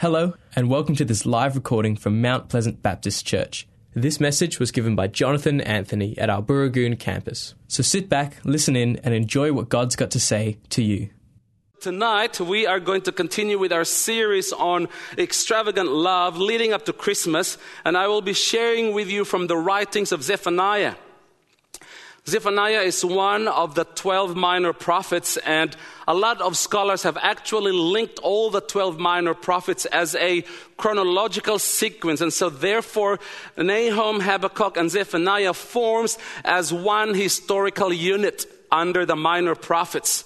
Hello, and welcome to this live recording from Mount Pleasant Baptist Church. This message was given by Jonathan Anthony at our Burragoon campus. So sit back, listen in, and enjoy what God's got to say to you. Tonight, we are going to continue with our series on extravagant love leading up to Christmas, and I will be sharing with you from the writings of Zephaniah. Zephaniah is one of the 12 minor prophets, and a lot of scholars have actually linked all the 12 minor prophets as a chronological sequence. And so, therefore, Nahum, Habakkuk, and Zephaniah forms as one historical unit under the minor prophets.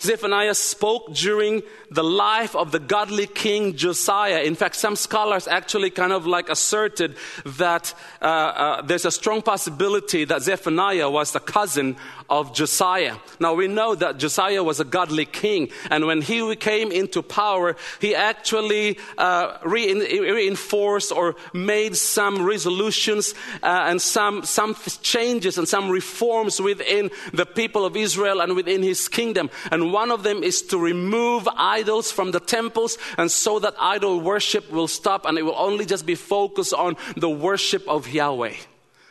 Zephaniah spoke during the life of the godly king Josiah. In fact, some scholars actually kind of like asserted that uh, uh, there's a strong possibility that Zephaniah was the cousin of Josiah. Now we know that Josiah was a godly king, and when he came into power, he actually uh, reinforced or made some resolutions uh, and some, some changes and some reforms within the people of Israel and within his kingdom. And one of them is to remove idols from the temples, and so that idol worship will stop and it will only just be focused on the worship of Yahweh.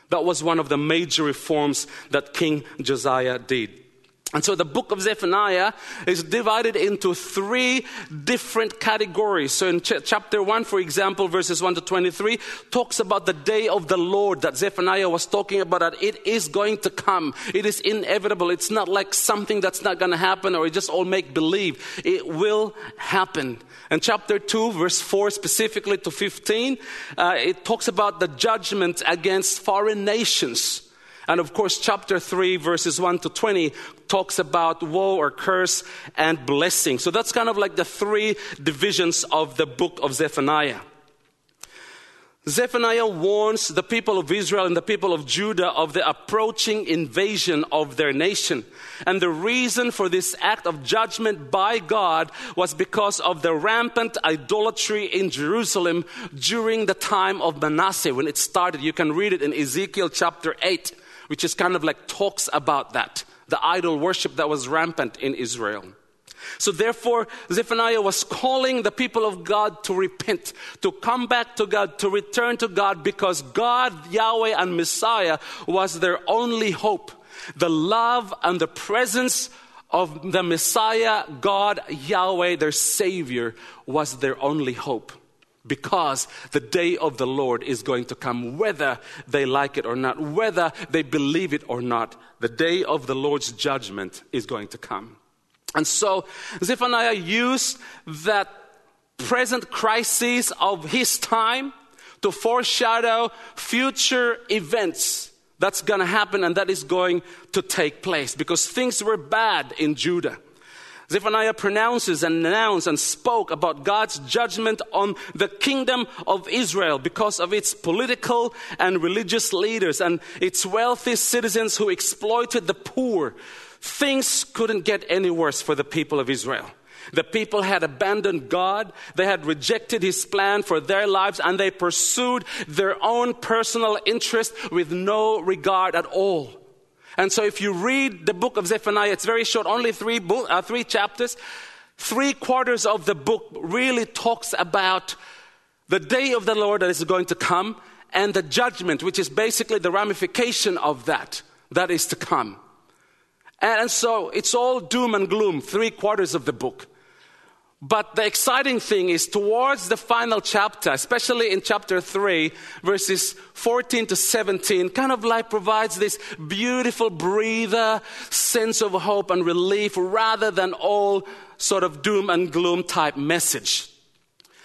That was one of the major reforms that King Josiah did. And so the book of Zephaniah is divided into three different categories. So in ch- chapter 1, for example, verses 1 to 23, talks about the day of the Lord that Zephaniah was talking about, that it is going to come. It is inevitable. It's not like something that's not going to happen or just all make believe. It will happen. And chapter 2, verse 4 specifically to 15, uh, it talks about the judgment against foreign nations. And of course, chapter 3, verses 1 to 20 talks about woe or curse and blessing. So that's kind of like the three divisions of the book of Zephaniah. Zephaniah warns the people of Israel and the people of Judah of the approaching invasion of their nation. And the reason for this act of judgment by God was because of the rampant idolatry in Jerusalem during the time of Manasseh when it started. You can read it in Ezekiel chapter 8 which is kind of like talks about that, the idol worship that was rampant in Israel. So therefore, Zephaniah was calling the people of God to repent, to come back to God, to return to God, because God, Yahweh, and Messiah was their only hope. The love and the presence of the Messiah, God, Yahweh, their Savior, was their only hope because the day of the Lord is going to come, whether they like it or not, whether they believe it or not. The day of the Lord's judgment is going to come. And so Zephaniah used that present crisis of his time to foreshadow future events that's going to happen and that is going to take place because things were bad in Judah. Zephaniah pronounces and announced and spoke about God's judgment on the kingdom of Israel because of its political and religious leaders and its wealthy citizens who exploited the poor. Things couldn't get any worse for the people of Israel. The people had abandoned God, they had rejected His plan for their lives, and they pursued their own personal interest with no regard at all. And so if you read the book of Zephaniah, it's very short, only three, book, uh, three chapters. Three quarters of the book really talks about the day of the Lord that is going to come and the judgment, which is basically the ramification of that, that is to come. And so it's all doom and gloom, three quarters of the book. But the exciting thing is towards the final chapter, especially in chapter 3, verses 14 to 17, kind of like provides this beautiful breather, sense of hope and relief rather than all sort of doom and gloom type message.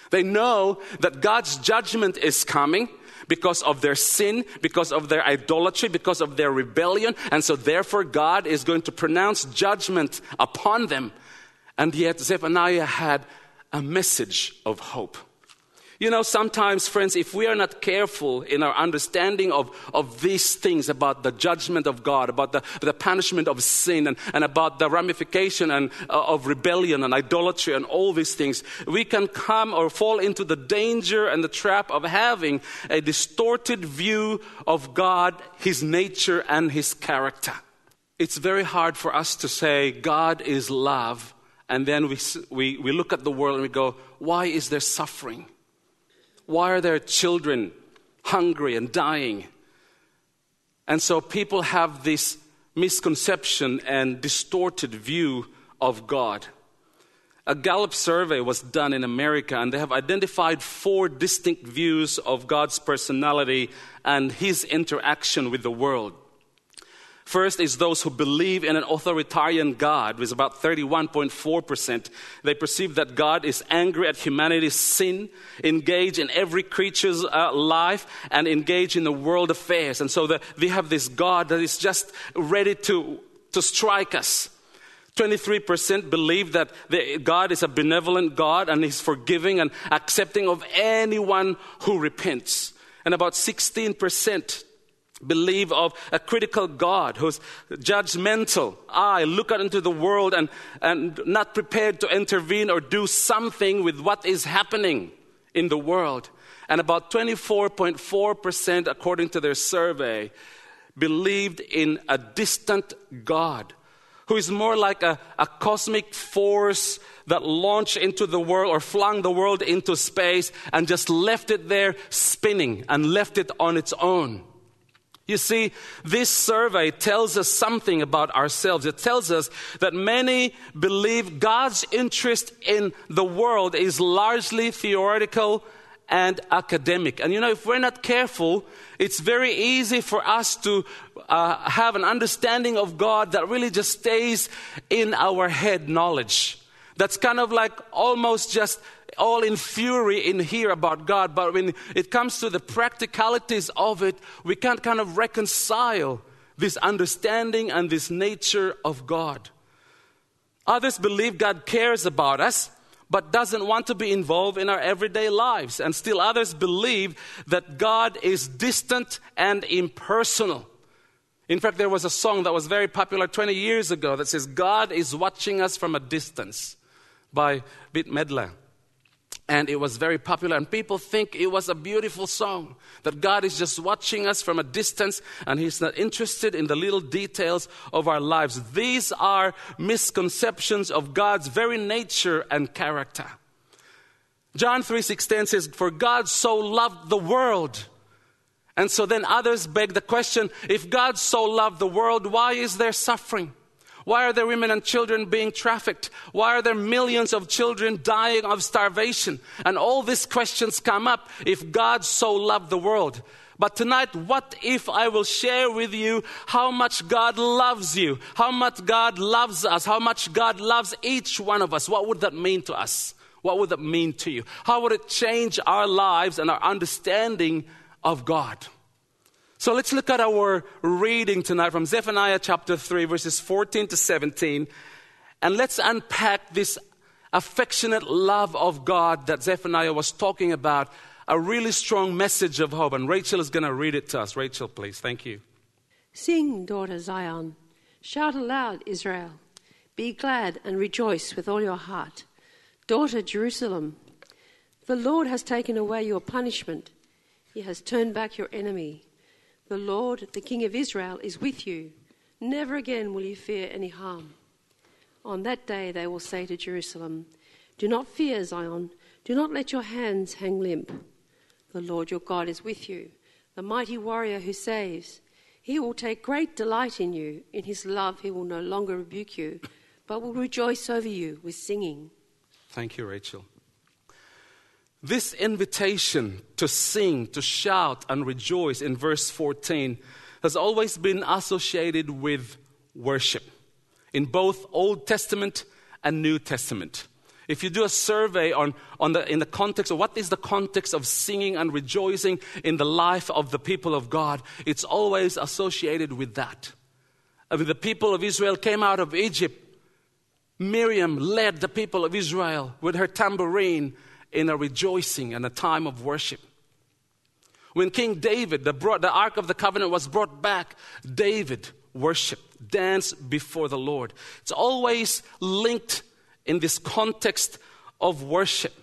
They know that God's judgment is coming because of their sin, because of their idolatry, because of their rebellion. And so therefore God is going to pronounce judgment upon them. And yet, Zephaniah had a message of hope. You know, sometimes, friends, if we are not careful in our understanding of, of these things about the judgment of God, about the, the punishment of sin, and, and about the ramification and, uh, of rebellion and idolatry and all these things, we can come or fall into the danger and the trap of having a distorted view of God, His nature, and His character. It's very hard for us to say God is love and then we, we, we look at the world and we go, why is there suffering? Why are there children hungry and dying? And so people have this misconception and distorted view of God. A Gallup survey was done in America, and they have identified four distinct views of God's personality and his interaction with the world. First is those who believe in an authoritarian God, with about 31.4%. They perceive that God is angry at humanity's sin, engage in every creature's uh, life, and engage in the world affairs. And so the, they have this God that is just ready to, to strike us. 23% believe that the, God is a benevolent God and He's forgiving and accepting of anyone who repents. And about 16% believe of a critical God who's judgmental. I look out into the world and, and not prepared to intervene or do something with what is happening in the world. And about 24.4%, according to their survey, believed in a distant God who is more like a, a cosmic force that launched into the world or flung the world into space and just left it there spinning and left it on its own. You see, this survey tells us something about ourselves. It tells us that many believe God's interest in the world is largely theoretical and academic. And you know, if we're not careful, it's very easy for us to uh, have an understanding of God that really just stays in our head knowledge. That's kind of like almost just all in fury in here about God, but when it comes to the practicalities of it, we can't kind of reconcile this understanding and this nature of God. Others believe God cares about us, but doesn't want to be involved in our everyday lives. And still others believe that God is distant and impersonal. In fact, there was a song that was very popular 20 years ago that says, God is watching us from a distance by Bette Midler. And it was very popular, and people think it was a beautiful song. That God is just watching us from a distance and He's not interested in the little details of our lives. These are misconceptions of God's very nature and character. John 3:16 says, For God so loved the world. And so then others beg the question if God so loved the world, why is there suffering? Why are there women and children being trafficked? Why are there millions of children dying of starvation? And all these questions come up if God so loved the world. But tonight, what if I will share with you how much God loves you, how much God loves us, how much God loves each one of us? What would that mean to us? What would that mean to you? How would it change our lives and our understanding of God? So let's look at our reading tonight from Zephaniah chapter 3, verses 14 to 17. And let's unpack this affectionate love of God that Zephaniah was talking about. A really strong message of hope. And Rachel is going to read it to us. Rachel, please. Thank you. Sing, daughter Zion. Shout aloud, Israel. Be glad and rejoice with all your heart. Daughter Jerusalem, the Lord has taken away your punishment. He has turned back your enemy. The Lord, the King of Israel, is with you. Never again will you fear any harm. On that day they will say to Jerusalem, Do not fear, Zion. Do not let your hands hang limp. The Lord your God is with you, the mighty warrior who saves. He will take great delight in you. In his love, he will no longer rebuke you, but will rejoice over you with singing. Thank you, Rachel. This invitation to sing, to shout, and rejoice in verse 14 has always been associated with worship in both Old Testament and New Testament. If you do a survey on, on the, in the context of what is the context of singing and rejoicing in the life of the people of God, it's always associated with that. I mean, the people of Israel came out of Egypt. Miriam led the people of Israel with her tambourine in a rejoicing and a time of worship. When King David, the, brought, the Ark of the Covenant, was brought back, David worshiped, danced before the Lord. It's always linked in this context of worship.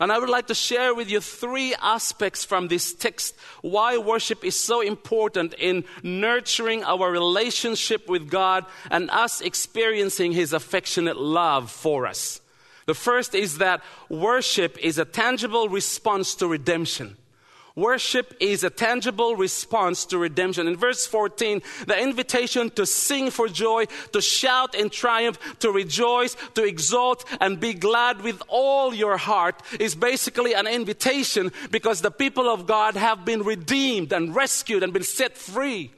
And I would like to share with you three aspects from this text why worship is so important in nurturing our relationship with God and us experiencing His affectionate love for us. The first is that worship is a tangible response to redemption. Worship is a tangible response to redemption. In verse 14, the invitation to sing for joy, to shout in triumph, to rejoice, to exult, and be glad with all your heart is basically an invitation because the people of God have been redeemed and rescued and been set free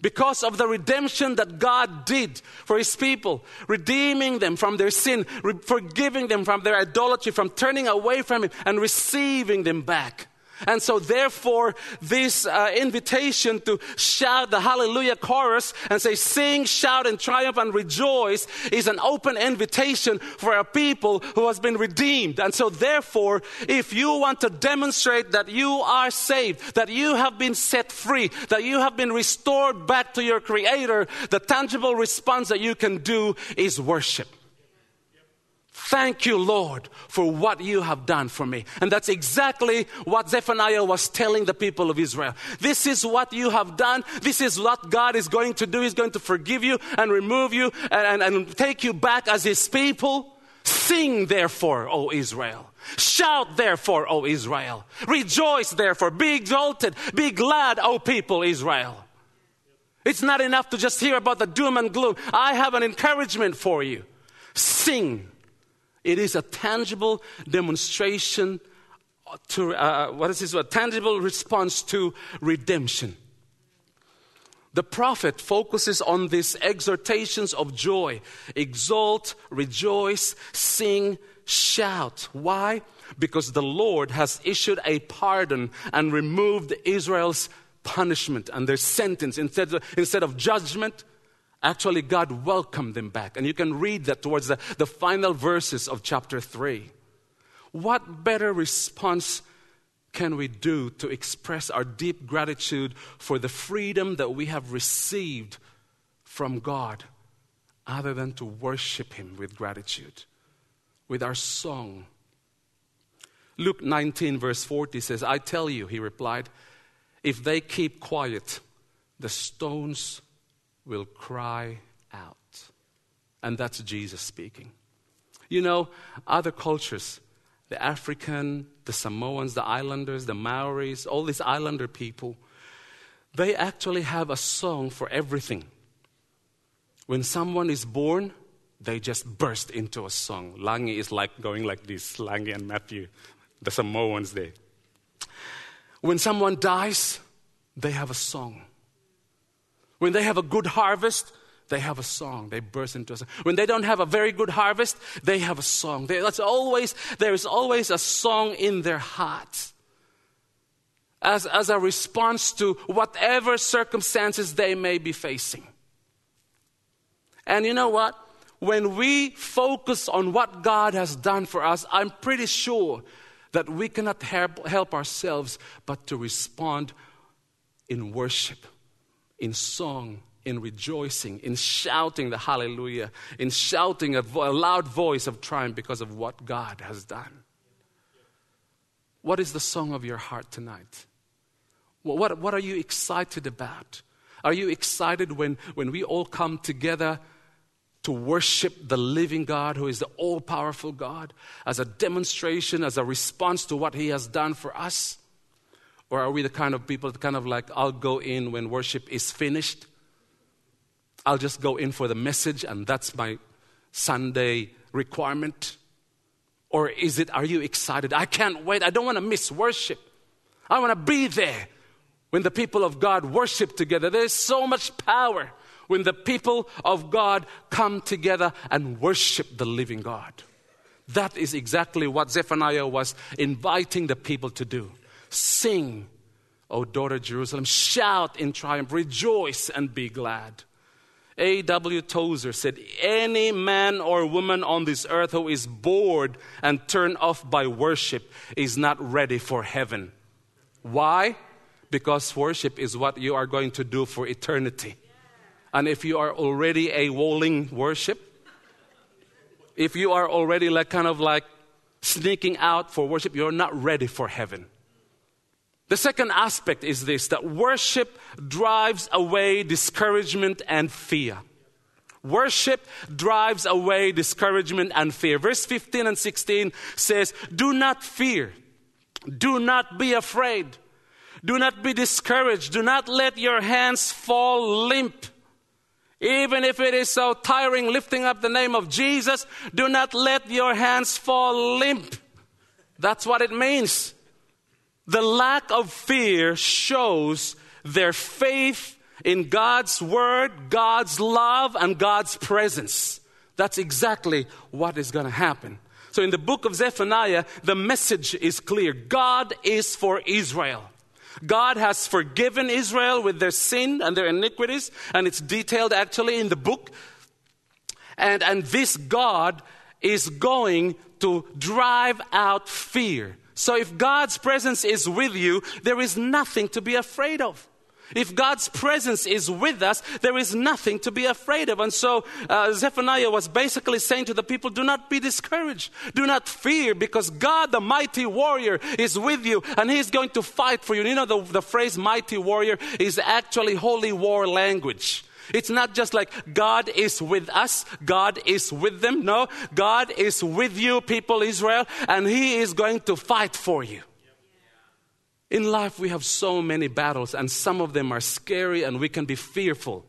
because of the redemption that God did for His people, redeeming them from their sin, re- forgiving them from their idolatry, from turning away from Him, and receiving them back. And so, therefore, this uh, invitation to shout the hallelujah chorus and say, sing, shout, and triumph and rejoice is an open invitation for a people who has been redeemed. And so, therefore, if you want to demonstrate that you are saved, that you have been set free, that you have been restored back to your Creator, the tangible response that you can do is worship. Thank you, Lord, for what you have done for me. And that's exactly what Zephaniah was telling the people of Israel. This is what you have done. This is what God is going to do. He's going to forgive you and remove you and, and, and take you back as His people. Sing, therefore, O Israel. Shout, therefore, O Israel. Rejoice, therefore. Be exalted. Be glad, O people, Israel. It's not enough to just hear about the doom and gloom. I have an encouragement for you. Sing it is a tangible demonstration to, uh, what is this? A tangible response to redemption. The prophet focuses on these exhortations of joy exalt, rejoice, sing, shout. Why? Because the Lord has issued a pardon and removed Israel's punishment and their sentence. Instead of, instead of judgment, Actually, God welcomed them back. And you can read that towards the, the final verses of chapter 3. What better response can we do to express our deep gratitude for the freedom that we have received from God other than to worship Him with gratitude, with our song? Luke 19, verse 40 says, I tell you, he replied, if they keep quiet, the stones will cry out. And that's Jesus speaking. You know, other cultures, the African, the Samoans, the islanders, the Maoris, all these islander people, they actually have a song for everything. When someone is born, they just burst into a song. Langi is like going like this, Langi and Matthew, the Samoans there. When someone dies, they have a song. When they have a good harvest, they have a song. They burst into a song. When they don't have a very good harvest, they have a song. They, that's always, there is always a song in their hearts as, as a response to whatever circumstances they may be facing. And you know what? When we focus on what God has done for us, I'm pretty sure that we cannot help, help ourselves but to respond in worship in song, in rejoicing, in shouting the hallelujah, in shouting a, vo- a loud voice of triumph because of what God has done. What is the song of your heart tonight? What, what, what are you excited about? Are you excited when, when we all come together to worship the living God who is the all powerful God as a demonstration, as a response to what He has done for us? Or are we the kind of people that kind of like, I'll go in when worship is finished? I'll just go in for the message and that's my Sunday requirement? Or is it, are you excited? I can't wait. I don't want to miss worship. I want to be there when the people of God worship together. There's so much power when the people of God come together and worship the living God. That is exactly what Zephaniah was inviting the people to do. Sing, O daughter Jerusalem. Shout in triumph. Rejoice and be glad. A.W. Tozer said, Any man or woman on this earth who is bored and turned off by worship is not ready for heaven. Why? Because worship is what you are going to do for eternity. And if you are already a walling worship, if you are already like kind of like sneaking out for worship, you're not ready for heaven. The second aspect is this that worship drives away discouragement and fear. Worship drives away discouragement and fear. Verse 15 and 16 says, Do not fear, do not be afraid, do not be discouraged, do not let your hands fall limp. Even if it is so tiring lifting up the name of Jesus, do not let your hands fall limp. That's what it means. The lack of fear shows their faith in God's word, God's love, and God's presence. That's exactly what is going to happen. So in the book of Zephaniah, the message is clear God is for Israel. God has forgiven Israel with their sin and their iniquities, and it's detailed actually in the book. And, and this God is going to drive out fear. So if God's presence is with you, there is nothing to be afraid of. If God's presence is with us, there is nothing to be afraid of. And so uh, Zephaniah was basically saying to the people, do not be discouraged. Do not fear because God, the mighty warrior, is with you and he's going to fight for you. You know, the, the phrase mighty warrior is actually holy war language. It's not just like God is with us, God is with them. No, God is with you, people Israel, and He is going to fight for you. In life, we have so many battles, and some of them are scary, and we can be fearful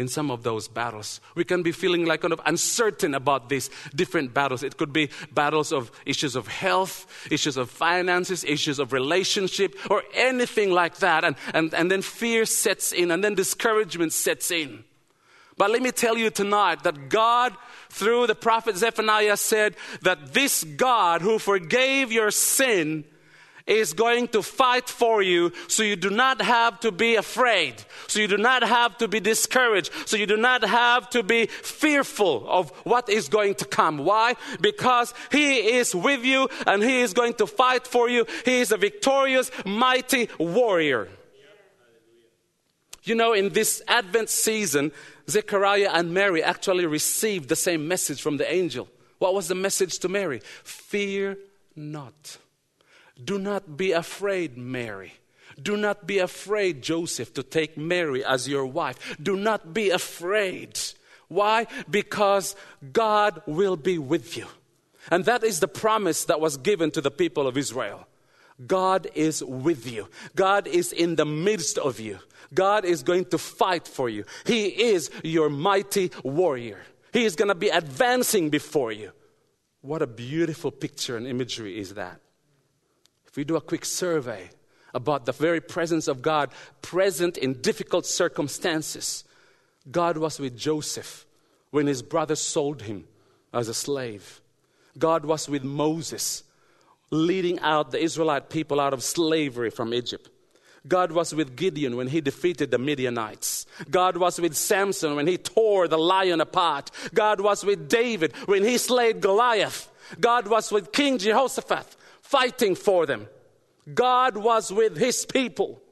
in some of those battles. We can be feeling like kind of uncertain about these different battles. It could be battles of issues of health, issues of finances, issues of relationship, or anything like that. And, and, and then fear sets in, and then discouragement sets in. But let me tell you tonight that God, through the prophet Zephaniah, said that this God who forgave your sin is going to fight for you so you do not have to be afraid, so you do not have to be discouraged, so you do not have to be fearful of what is going to come. Why? Because He is with you and He is going to fight for you. He is a victorious, mighty warrior. You know, in this Advent season, Zechariah and Mary actually received the same message from the angel. What was the message to Mary? Fear not. Do not be afraid, Mary. Do not be afraid, Joseph, to take Mary as your wife. Do not be afraid. Why? Because God will be with you. And that is the promise that was given to the people of Israel. God is with you. God is in the midst of you. God is going to fight for you. He is your mighty warrior. He is going to be advancing before you. What a beautiful picture and imagery is that. If we do a quick survey about the very presence of God present in difficult circumstances, God was with Joseph when his brothers sold him as a slave. God was with Moses leading out the Israelite people out of slavery from Egypt. God was with Gideon when he defeated the Midianites. God was with Samson when he tore the lion apart. God was with David when he slayed Goliath. God was with King Jehoshaphat fighting for them. God was with his people.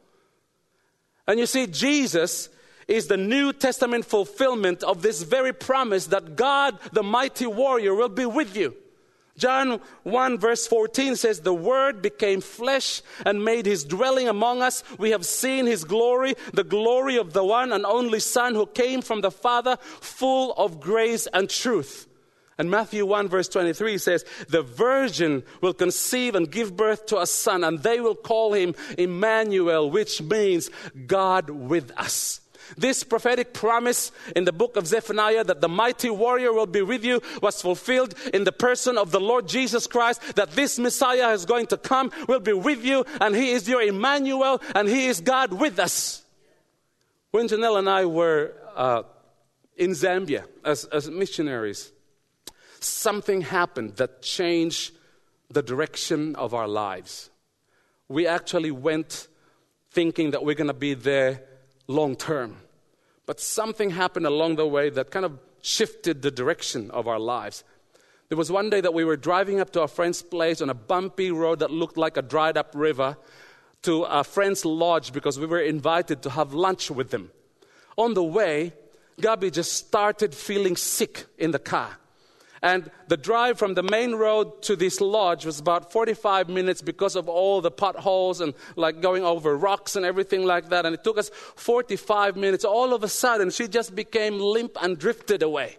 And you see, Jesus is the New Testament fulfillment of this very promise that God, the mighty warrior, will be with you. John 1 verse 14 says, The Word became flesh and made his dwelling among us. We have seen his glory, the glory of the one and only Son who came from the Father, full of grace and truth. And Matthew 1 verse 23 says, The virgin will conceive and give birth to a son, and they will call him Emmanuel, which means God with us. This prophetic promise in the book of Zephaniah that the mighty warrior will be with you was fulfilled in the person of the Lord Jesus Christ. That this Messiah is going to come, will be with you, and he is your Emmanuel, and he is God with us. When Janelle and I were uh, in Zambia as, as missionaries, something happened that changed the direction of our lives. We actually went thinking that we're going to be there long term. But something happened along the way that kind of shifted the direction of our lives. There was one day that we were driving up to a friend's place on a bumpy road that looked like a dried up river to a friend's lodge because we were invited to have lunch with them. On the way, Gabby just started feeling sick in the car. And the drive from the main road to this lodge was about 45 minutes because of all the potholes and like going over rocks and everything like that. And it took us 45 minutes. All of a sudden, she just became limp and drifted away.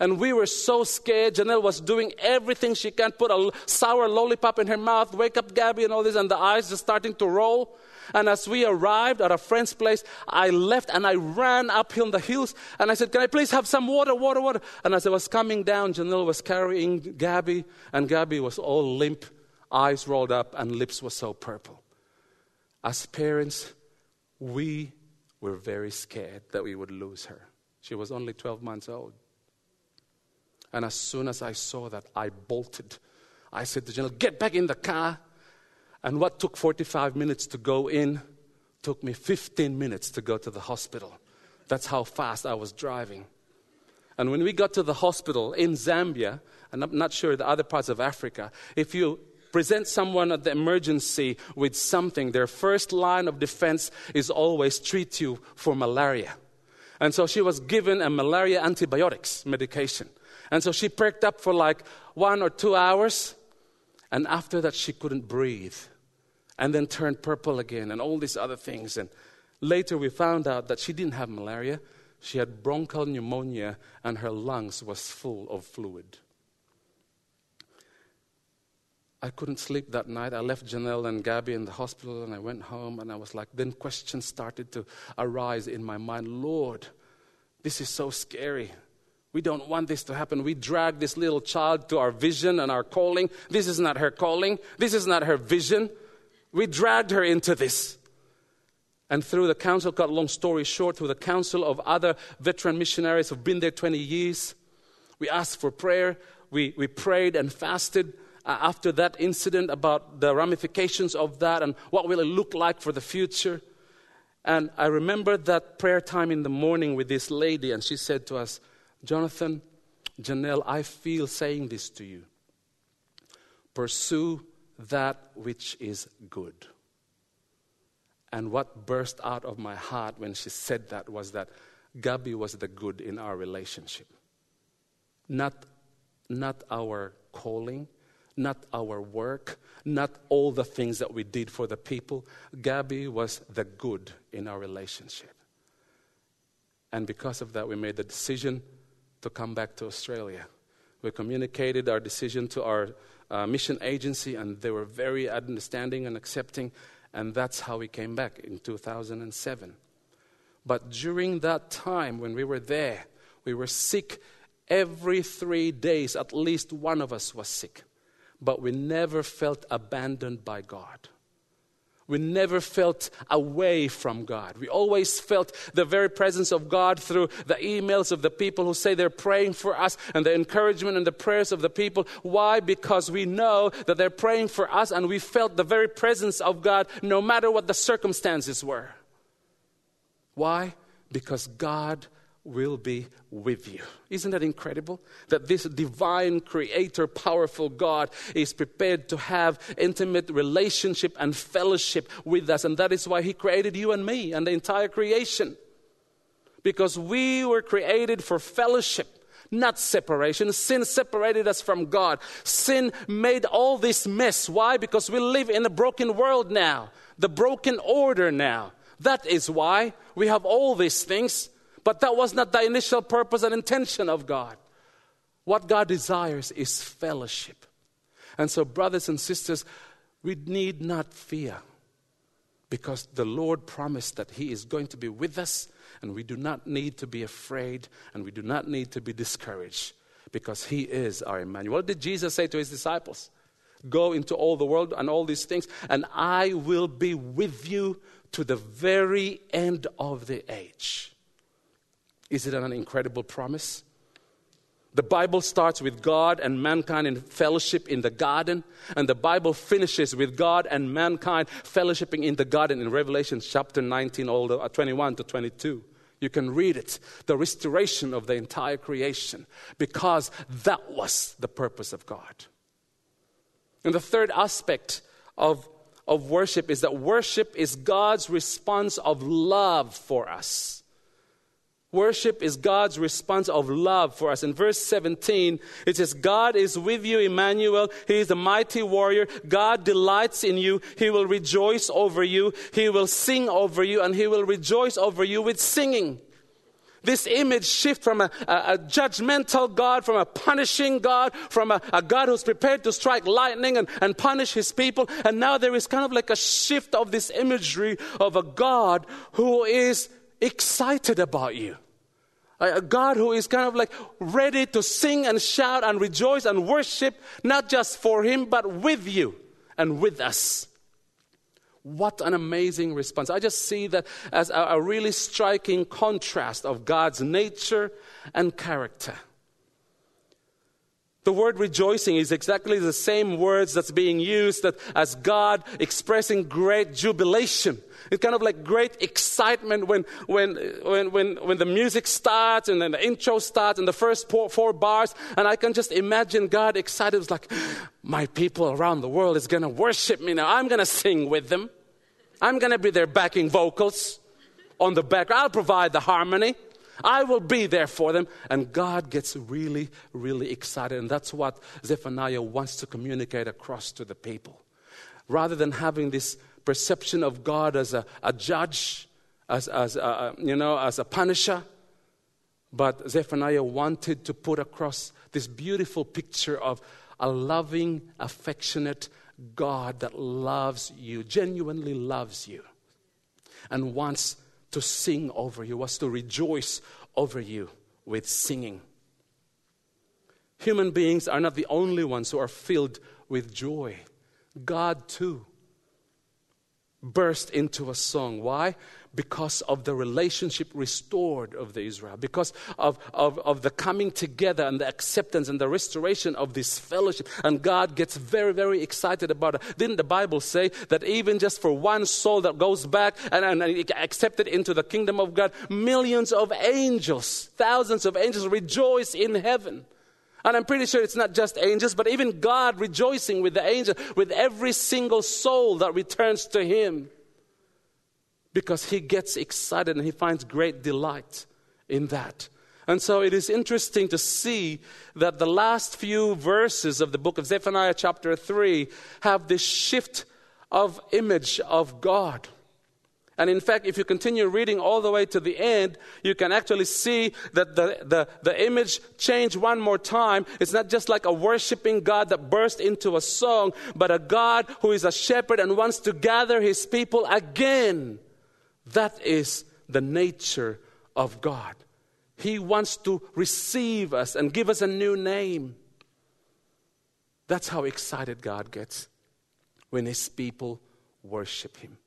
And we were so scared. Janelle was doing everything she can, put a sour lollipop in her mouth, wake up Gabby and all this, and the eyes just starting to roll. And as we arrived at a friend's place, I left and I ran uphill the hills and I said, Can I please have some water, water, water? And as I was coming down, Janelle was carrying Gabby, and Gabby was all limp, eyes rolled up, and lips were so purple. As parents, we were very scared that we would lose her. She was only 12 months old. And as soon as I saw that, I bolted. I said to Janelle, Get back in the car. And what took 45 minutes to go in took me 15 minutes to go to the hospital. That's how fast I was driving. And when we got to the hospital in Zambia, and I'm not sure the other parts of Africa, if you present someone at the emergency with something, their first line of defense is always treat you for malaria. And so she was given a malaria antibiotics medication. And so she perked up for like one or two hours. And after that, she couldn't breathe. And then turned purple again, and all these other things. And later, we found out that she didn't have malaria. She had bronchial pneumonia, and her lungs was full of fluid. I couldn't sleep that night. I left Janelle and Gabby in the hospital and I went home and I was like, then questions started to arise in my mind Lord, this is so scary. We don't want this to happen. We drag this little child to our vision and our calling. This is not her calling. This is not her vision. We dragged her into this. And through the counsel, cut long story short, through the counsel of other veteran missionaries who've been there 20 years, we asked for prayer. We, we prayed and fasted uh, after that incident about the ramifications of that and what will it look like for the future. And I remember that prayer time in the morning with this lady, and she said to us, Jonathan, Janelle, I feel saying this to you. Pursue that which is good. And what burst out of my heart when she said that was that Gabby was the good in our relationship. Not, not our calling, not our work, not all the things that we did for the people. Gabby was the good in our relationship. And because of that, we made the decision to come back to Australia. We communicated our decision to our uh, mission agency, and they were very understanding and accepting, and that's how we came back in 2007. But during that time when we were there, we were sick every three days, at least one of us was sick. But we never felt abandoned by God we never felt away from God. We always felt the very presence of God through the emails of the people who say they're praying for us and the encouragement and the prayers of the people. Why? Because we know that they're praying for us and we felt the very presence of God no matter what the circumstances were. Why? Because God will be with you. Isn't that incredible? That this divine, creator, powerful God is prepared to have intimate relationship and fellowship with us. And that is why He created you and me and the entire creation. Because we were created for fellowship not separation. Sin separated us from God. Sin made all this mess. Why? Because we live in a broken world now, the broken order now. That is why we have all these things. But that was not the initial purpose and intention of God. What God desires is fellowship. And so, brothers and sisters, we need not fear because the Lord promised that He is going to be with us, and we do not need to be afraid and we do not need to be discouraged because He is our Emmanuel. What did Jesus say to His disciples? Go into all the world and all these things, and I will be with you to the very end of the age. Is it an incredible promise? The Bible starts with God and mankind in fellowship in the garden, and the Bible finishes with God and mankind fellowshipping in the garden in Revelation chapter 19, all the, uh, 21 to 22. You can read it, the restoration of the entire creation, because that was the purpose of God. And the third aspect of, of worship is that worship is God's response of love for us. Worship is God's response of love for us. In verse 17, it says, God is with you, Emmanuel. He is a mighty warrior. God delights in you. He will rejoice over you. He will sing over you, and He will rejoice over you with singing. This image shift from a, a, a, judgmental God, from a punishing God, from a, a, God who's prepared to strike lightning and, and punish his people. And now there is kind of like a shift of this imagery of a God who is excited about you. A God who is kind of like ready to sing and shout and rejoice and worship, not just for Him, but with you and with us. What an amazing response. I just see that as a, really striking contrast of God's nature and character. The word rejoicing is exactly the same words that's being used that as God expressing great jubilation. It's kind of like great excitement when, when, when, when, when the music starts and then the intro starts and the first four, four bars. And I can just imagine God excited. It's like, my people around the world is going to worship me now. I'm going to sing with them. I'm going to be their backing vocals on the back. I'll provide the harmony. I will be there for them. And God gets really, really excited. And that's what Zephaniah wants to communicate across to the people. Rather than having this perception of God as a, a judge, as, as a, you know, as a punisher. But Zephaniah wanted to put across this beautiful picture of a loving, affectionate God that loves you, genuinely loves you, and wants to sing over you, was to rejoice over you with singing. Human beings are not the only ones who are filled with joy. God, too, burst into a song. Why? Because of the relationship restored of the Israel, because of, of, of the coming together and the acceptance and the restoration of this fellowship. And God gets very, very excited about it. Didn't the Bible say that even just for one soul that goes back and, and, and accepted into the kingdom of God, millions of angels, thousands of angels rejoice in heaven? And I'm pretty sure it's not just angels, but even God rejoicing with the angel, with every single soul that returns to Him. Because He gets excited and He finds great delight in that. And so it is interesting to see that the last few verses of the book of Zephaniah, chapter 3, have this shift of image of God. And in fact, if you continue reading all the way to the end, you can actually see that the, the, the image changed one more time. It's not just like a worshiping God that burst into a song, but a God who is a shepherd and wants to gather his people again. That is the nature of God. He wants to receive us and give us a new name. That's how excited God gets when his people worship him.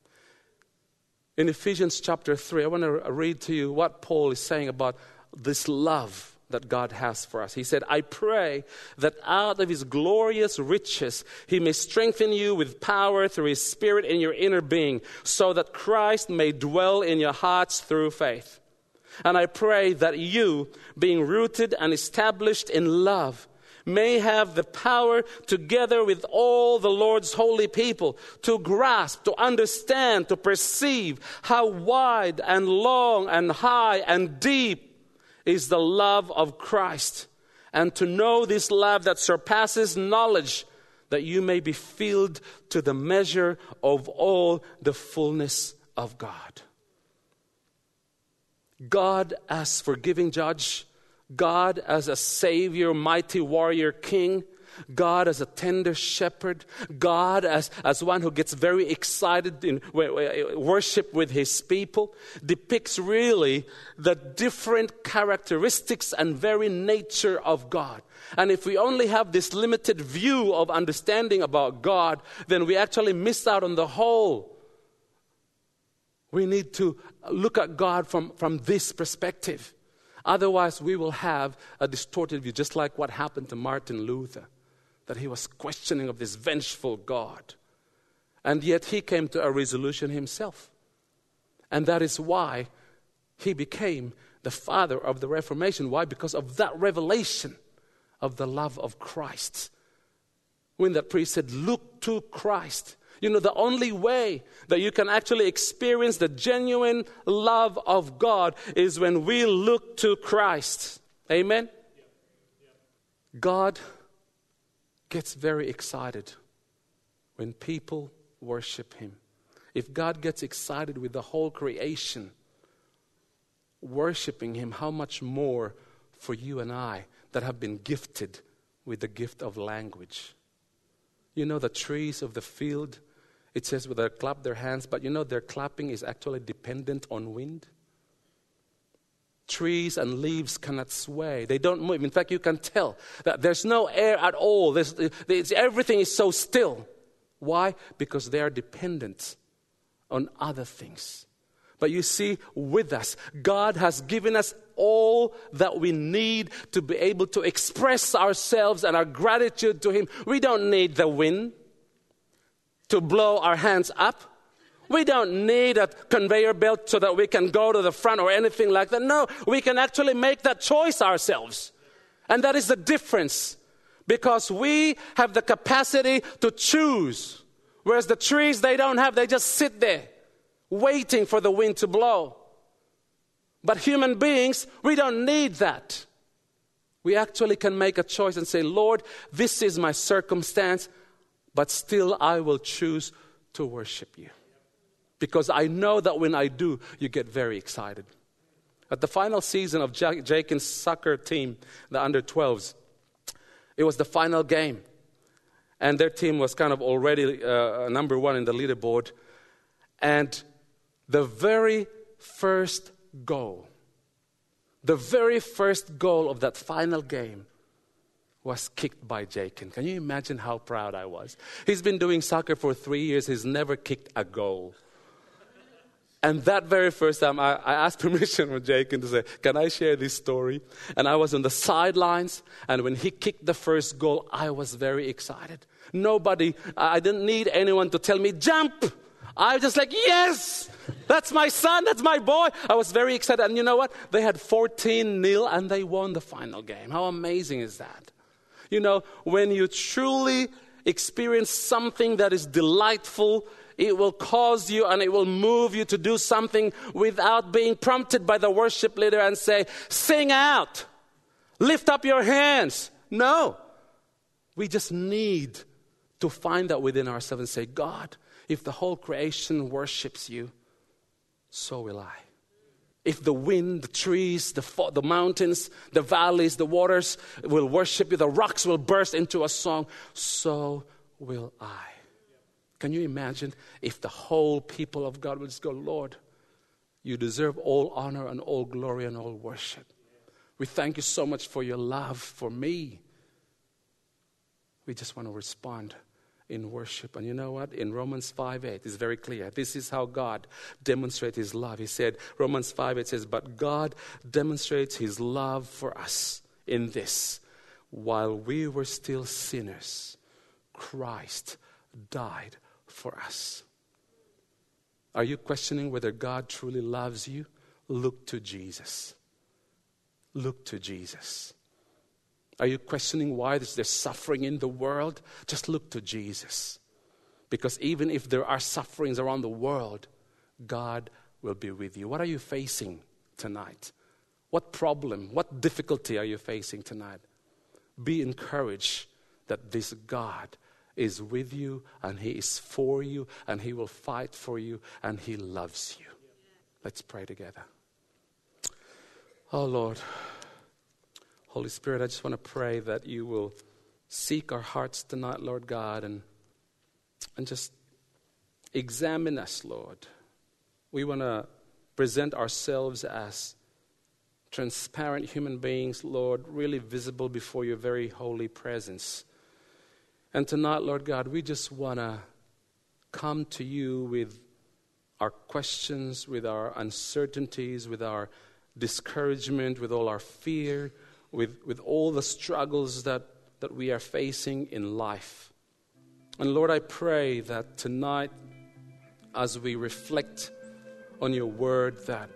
In Ephesians chapter 3, I want to read to you what Paul is saying about this love that God has for us. He said, I pray that out of his glorious riches he may strengthen you with power through his spirit in your inner being, so that Christ may dwell in your hearts through faith. And I pray that you, being rooted and established in love, may have the power, together with all the Lord's holy people, to grasp, to understand, to perceive how wide and long and high and deep is the love of Christ, and to know this love that surpasses knowledge, that you may be filled to the measure of all the fullness of God. God, as forgiving judge, God as a Savior, mighty warrior king, God as a tender shepherd, God as, as one who gets very excited in worship with his people, depicts really the different characteristics and very nature of God. And if we only have this limited view of understanding about God, then we actually miss out on the whole. We need to look at God from, from this perspective. Otherwise, we will have a distorted view, just like what happened to Martin Luther, that he was questioning of this vengeful God. And yet he came to a resolution himself. And that is why he became the father of the Reformation. Why? Because of that revelation of the love of Christ. When that priest said, Look to Christ, You know, the only way that you can actually experience the genuine love of God is when we look to Christ. Amen? God gets very excited when people worship Him. If God gets excited with the whole creation worshiping Him, how much more for you and I that have been gifted with the gift of language? You know, the trees of the field it says well, they clap their hands, but you know their clapping is actually dependent on wind. Trees and leaves cannot sway. They don't move. In fact, you can tell that there's no air at all. There's, everything is so still. Why? Because they are dependent on other things. But you see, with us, God has given us all that we need to be able to express ourselves and our gratitude to Him. We don't need the wind to blow our hands up. We don't need a conveyor belt so that we can go to the front or anything like that. No, we can actually make that choice ourselves. And that is the difference because we have the capacity to choose. Whereas the trees, they don't have, they just sit there waiting for the wind to blow. But human beings, we don't need that. We actually can make a choice and say, Lord, this is my circumstance but still I will choose to worship you. Because I know that when I do, you get very excited. At the final season of Jakin's soccer team, the under 12s, it was the final game. And their team was kind of already uh, number one in the leaderboard. And the very first goal, the very first goal of that final game was kicked by Jakin. Can you imagine how proud I was? He's been doing soccer for three years, he's never kicked a goal. And that very first time, I, I asked permission from Jakin to say, Can I share this story? And I was on the sidelines, and when he kicked the first goal, I was very excited. Nobody, I didn't need anyone to tell me, Jump! I was just like, Yes! That's my son, that's my boy. I was very excited. And you know what? They had 14 nil and they won the final game. How amazing is that? You know, when you truly experience something that is delightful, it will cause you and it will move you to do something without being prompted by the worship leader and say, Sing out, lift up your hands. No. We just need to find that within ourselves and say, God, if the whole creation worships you, so will I. If the wind, the trees, the, fo- the mountains, the valleys, the waters will worship you, the rocks will burst into a song, so will I. Can you imagine if the whole people of God would just go, Lord, you deserve all honor and all glory and all worship. We thank you so much for your love for me. We just want to respond in worship. And you know what? In Romans 5 8, it's very clear. This is how God demonstrates his love. He said, Romans 5 8 says, But God demonstrates his love for us in this. While we were still sinners, Christ died for us. Are you questioning whether God truly loves you? Look to Jesus. Look to Jesus. Are you questioning why there's suffering in the world? Just look to Jesus. Because even if there are sufferings around the world, God will be with you. What are you facing tonight? What problem, what difficulty are you facing tonight? Be encouraged that this God is with you and He is for you and He will fight for you and He loves you. Let's pray together. Oh Lord. Holy Spirit, I just want to pray that you will seek our hearts tonight, Lord God, and, and just examine us, Lord. We want to present ourselves as transparent human beings, Lord, really visible before your very holy presence. And tonight, Lord God, we just want to come to you with our questions, with our uncertainties, with our discouragement, with all our fear with, with all the struggles that, that we are facing in life. And Lord, I pray that tonight, as we reflect on your word, that,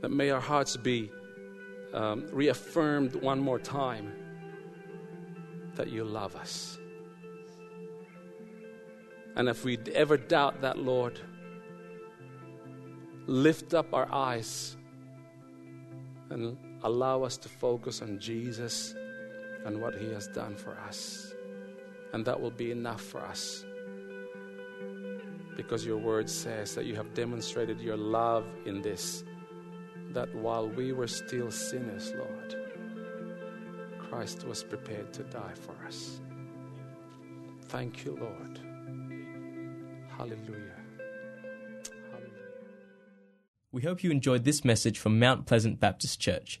that may our hearts be um, reaffirmed one more time that you love us. And if we ever doubt that, Lord, lift up our eyes and allow us to focus on Jesus and what He has done for us. And that will be enough for us. Because your word says that you have demonstrated your love in this, that while we were still sinners, Lord, Christ was prepared to die for us. Thank you, Lord. Hallelujah. Hallelujah. We hope you enjoyed this message from Mount Pleasant Baptist Church.